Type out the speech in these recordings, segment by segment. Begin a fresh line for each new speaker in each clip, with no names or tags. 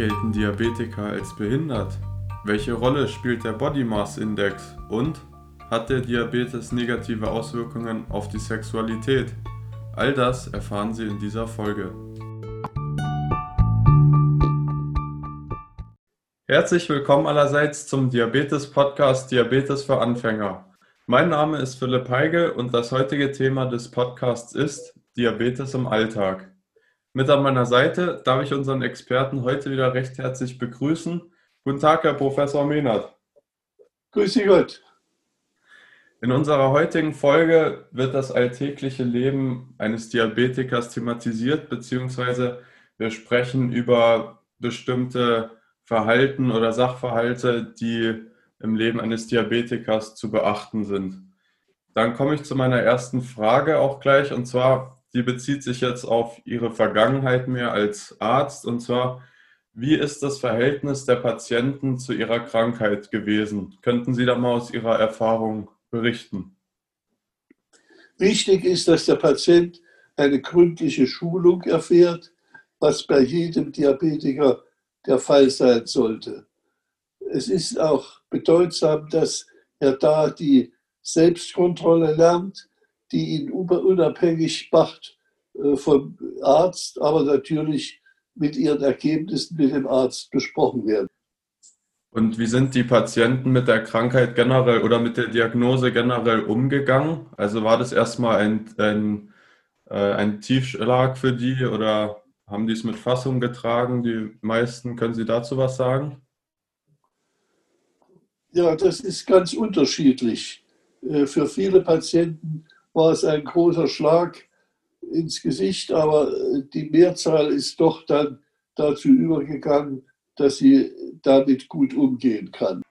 Gelten Diabetiker als behindert? Welche Rolle spielt der Body Mass Index? Und hat der Diabetes negative Auswirkungen auf die Sexualität? All das erfahren Sie in dieser Folge. Herzlich willkommen allerseits zum Diabetes-Podcast Diabetes für Anfänger. Mein Name ist Philipp Heigel und das heutige Thema des Podcasts ist Diabetes im Alltag. Mit an meiner Seite darf ich unseren Experten heute wieder recht herzlich begrüßen. Guten Tag, Herr Professor Mehnert.
Grüße Gott.
In unserer heutigen Folge wird das alltägliche Leben eines Diabetikers thematisiert, beziehungsweise wir sprechen über bestimmte Verhalten oder Sachverhalte, die im Leben eines Diabetikers zu beachten sind. Dann komme ich zu meiner ersten Frage auch gleich, und zwar, die bezieht sich jetzt auf Ihre Vergangenheit mehr als Arzt. Und zwar, wie ist das Verhältnis der Patienten zu ihrer Krankheit gewesen? Könnten Sie da mal aus Ihrer Erfahrung berichten?
Wichtig ist, dass der Patient eine gründliche Schulung erfährt, was bei jedem Diabetiker der Fall sein sollte. Es ist auch bedeutsam, dass er da die Selbstkontrolle lernt, die ihn unabhängig macht äh, vom Arzt, aber natürlich mit ihren Ergebnissen mit dem Arzt besprochen werden.
Und wie sind die Patienten mit der Krankheit generell oder mit der Diagnose generell umgegangen? Also war das erstmal ein, ein, äh, ein Tiefschlag für die oder haben die es mit Fassung getragen? Die meisten, können Sie dazu was sagen?
Ja, das ist ganz unterschiedlich. Äh, für viele Patienten war es ein großer Schlag ins Gesicht, aber äh, die Mehrzahl ist doch dann dazu übergegangen, dass sie damit gut umgehen kann.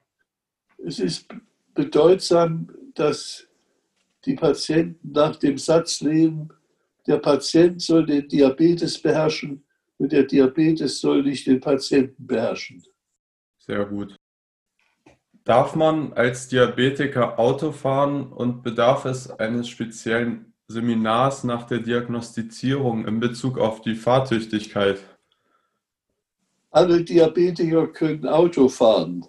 Es ist bedeutsam, dass die Patienten nach dem Satz leben, der Patient soll den Diabetes beherrschen und der Diabetes soll nicht den Patienten beherrschen.
Sehr gut. Darf man als Diabetiker Auto fahren und bedarf es eines speziellen Seminars nach der Diagnostizierung in Bezug auf die Fahrtüchtigkeit?
Alle Diabetiker können Auto fahren.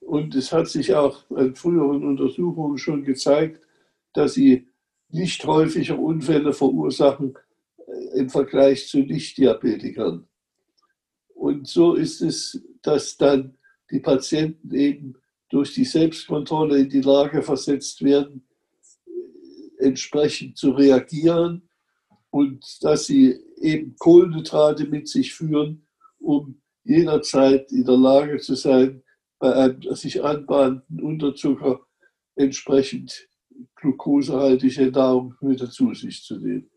Und es hat sich auch in früheren Untersuchungen schon gezeigt, dass sie nicht häufiger Unfälle verursachen äh, im Vergleich zu Nicht-Diabetikern. Und so ist es, dass dann die Patienten eben durch die Selbstkontrolle in die Lage versetzt werden, entsprechend zu reagieren und dass sie eben Kohlenhydrate mit sich führen, um jederzeit in der Lage zu sein, bei einem sich anbahnenden Unterzucker entsprechend glukosehaltige Nahrung wieder zu sich zu nehmen.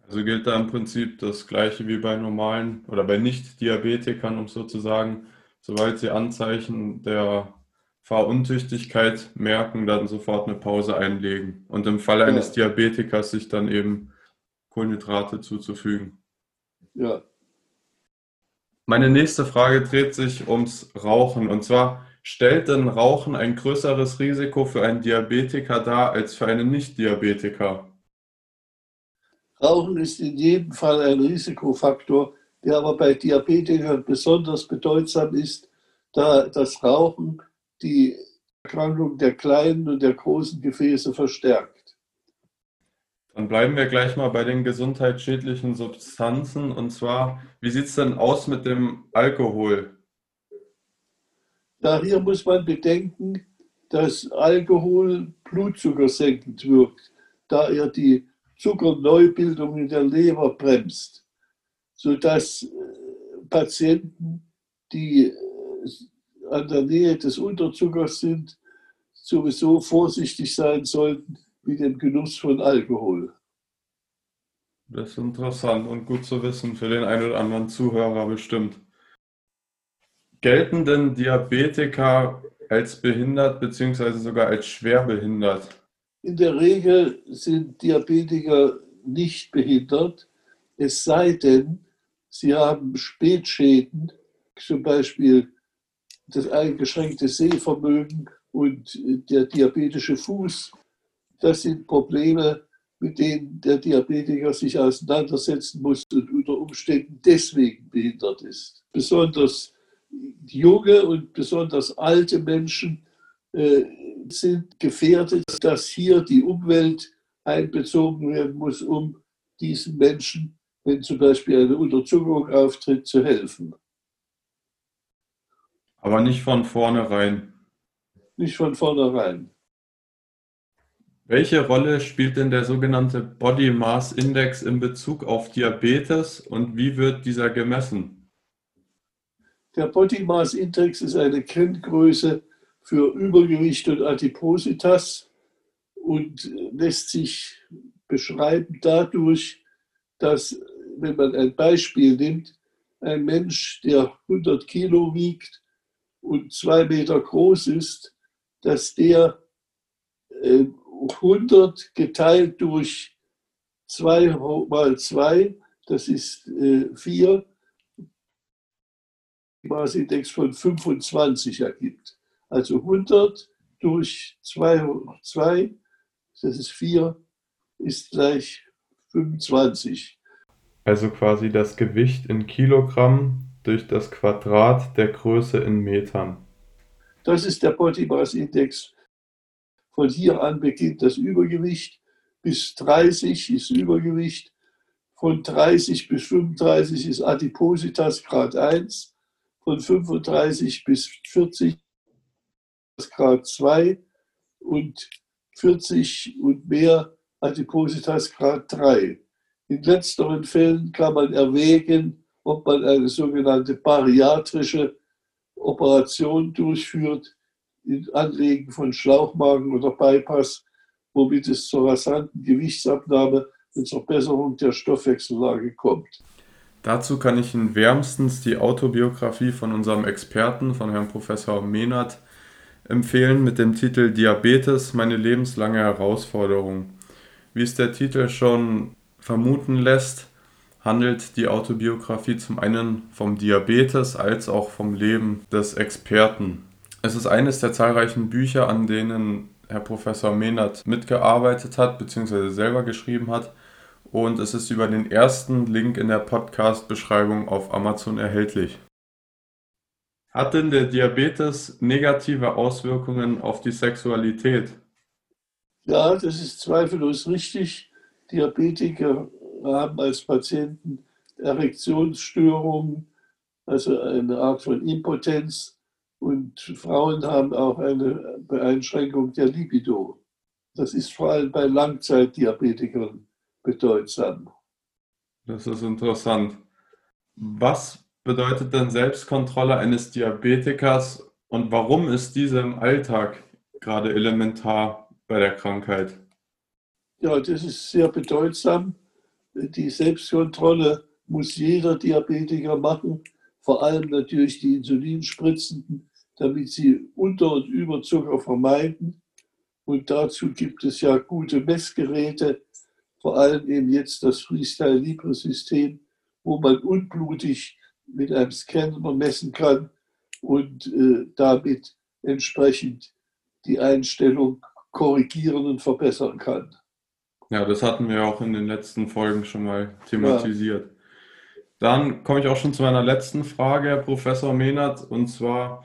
Also gilt da im Prinzip das Gleiche wie bei normalen oder bei Nicht-Diabetikern, um sozusagen sobald sie Anzeichen der Fahruntüchtigkeit merken, dann sofort eine Pause einlegen und im Falle eines ja. Diabetikers sich dann eben Kohlenhydrate zuzufügen.
Ja.
Meine nächste Frage dreht sich ums Rauchen. Und zwar, stellt denn Rauchen ein größeres Risiko für einen Diabetiker dar als für einen Nicht-Diabetiker?
Rauchen ist in jedem Fall ein Risikofaktor, der aber bei Diabetikern besonders bedeutsam ist, da das Rauchen die Erkrankung der kleinen und der großen Gefäße verstärkt.
Dann bleiben wir gleich mal bei den gesundheitsschädlichen Substanzen. Und zwar, wie sieht es denn aus mit dem Alkohol?
Ja, hier muss man bedenken, dass Alkohol blutzuckersenkend wirkt, da er die Zuckerneubildung in der Leber bremst sodass äh, Patienten, die äh, an der Nähe des Unterzuckers sind, sowieso vorsichtig sein sollten mit dem Genuss von Alkohol.
Das ist interessant und gut zu wissen für den einen oder anderen Zuhörer bestimmt. Gelten denn Diabetiker als behindert bzw. sogar als schwer behindert?
In der Regel sind Diabetiker nicht behindert, es sei denn, Sie haben Spätschäden, zum Beispiel das eingeschränkte Sehvermögen und der diabetische Fuß. Das sind Probleme, mit denen der Diabetiker sich auseinandersetzen muss und unter Umständen deswegen behindert ist. Besonders junge und besonders alte Menschen äh, sind gefährdet, dass hier die Umwelt einbezogen werden muss, um diesen Menschen, wenn zum Beispiel eine Unterzuckerung auftritt, zu helfen.
Aber nicht von vornherein.
Nicht von vornherein.
Welche Rolle spielt denn der sogenannte Body Mass Index in Bezug auf Diabetes und wie wird dieser gemessen?
Der Body Mass Index ist eine Kenngröße für Übergewicht und Adipositas und lässt sich beschreiben dadurch, dass, wenn man ein Beispiel nimmt, ein Mensch, der 100 Kilo wiegt und zwei Meter groß ist, dass der 100 äh, geteilt durch 2 mal 2, das ist 4, äh, Maßindex von 25 ergibt. Also 100 durch 2, 2 das ist 4, ist gleich 25.
Also quasi das Gewicht in Kilogramm durch das Quadrat der Größe in Metern.
Das ist der Body Mass Index. Von hier an beginnt das Übergewicht. Bis 30 ist Übergewicht. Von 30 bis 35 ist Adipositas Grad 1. Von 35 bis 40 Grad 2 und 40 und mehr Adipositas Grad 3. In letzteren Fällen kann man erwägen, ob man eine sogenannte bariatrische Operation durchführt, in Anlegen von Schlauchmagen oder Bypass, womit es zur rasanten Gewichtsabnahme und zur Besserung der Stoffwechsellage kommt.
Dazu kann ich Ihnen wärmstens die Autobiografie von unserem Experten, von Herrn Professor Mehnert, empfehlen mit dem Titel Diabetes, meine lebenslange Herausforderung. Wie es der Titel schon vermuten lässt, handelt die Autobiografie zum einen vom Diabetes als auch vom Leben des Experten. Es ist eines der zahlreichen Bücher, an denen Herr Professor Mehnert mitgearbeitet hat bzw. selber geschrieben hat und es ist über den ersten Link in der Podcast-Beschreibung auf Amazon erhältlich. Hat denn der Diabetes negative Auswirkungen auf die Sexualität?
Ja, das ist zweifellos richtig. Diabetiker haben als Patienten Erektionsstörungen, also eine Art von Impotenz. Und Frauen haben auch eine Beeinschränkung der Libido. Das ist vor allem bei Langzeitdiabetikern bedeutsam.
Das ist interessant. Was bedeutet denn Selbstkontrolle eines Diabetikers und warum ist diese im Alltag gerade elementar bei der Krankheit?
Ja, das ist sehr bedeutsam. Die Selbstkontrolle muss jeder Diabetiker machen, vor allem natürlich die Insulinspritzenden, damit sie Unter- und Überzucker vermeiden. Und dazu gibt es ja gute Messgeräte, vor allem eben jetzt das Freestyle Libre System, wo man unblutig mit einem Scanner messen kann und äh, damit entsprechend die Einstellung korrigieren und verbessern kann.
Ja, das hatten wir auch in den letzten Folgen schon mal thematisiert. Ja. Dann komme ich auch schon zu meiner letzten Frage, Herr Professor Mehnert, und zwar,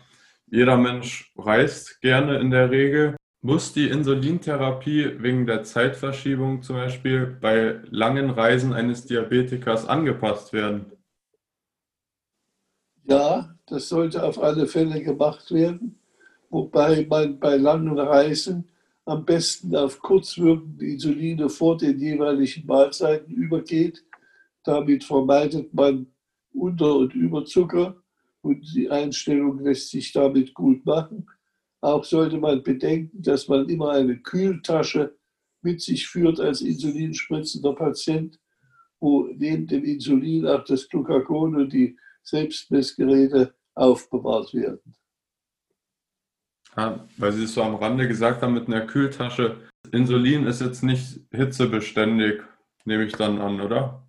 jeder Mensch reist gerne in der Regel. Muss die Insulintherapie wegen der Zeitverschiebung zum Beispiel bei langen Reisen eines Diabetikers angepasst werden?
Ja, das sollte auf alle Fälle gemacht werden, wobei man bei langen Reisen am besten auf kurzwirkende Insuline vor den jeweiligen Mahlzeiten übergeht. Damit vermeidet man Unter- und Überzucker und die Einstellung lässt sich damit gut machen. Auch sollte man bedenken, dass man immer eine Kühltasche mit sich führt als insulinspritzender Patient, wo neben dem Insulin auch das Glucagon und die Selbstmessgeräte aufbewahrt werden.
Ja, weil Sie es so am Rande gesagt haben mit einer Kühltasche. Insulin ist jetzt nicht hitzebeständig, nehme ich dann an, oder?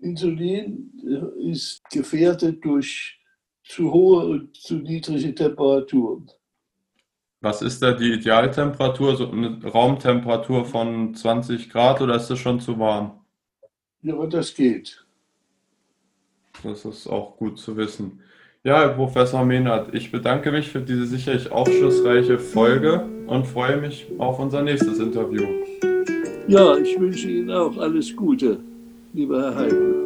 Insulin äh, ist gefährdet durch zu hohe und zu niedrige Temperaturen.
Was ist da die Idealtemperatur? So eine Raumtemperatur von 20 Grad oder ist das schon zu warm?
Ja, aber das geht.
Das ist auch gut zu wissen. Ja, Herr Professor Mehnert, ich bedanke mich für diese sicherlich aufschlussreiche Folge und freue mich auf unser nächstes Interview.
Ja, ich wünsche Ihnen auch alles Gute, lieber Herr Heiden.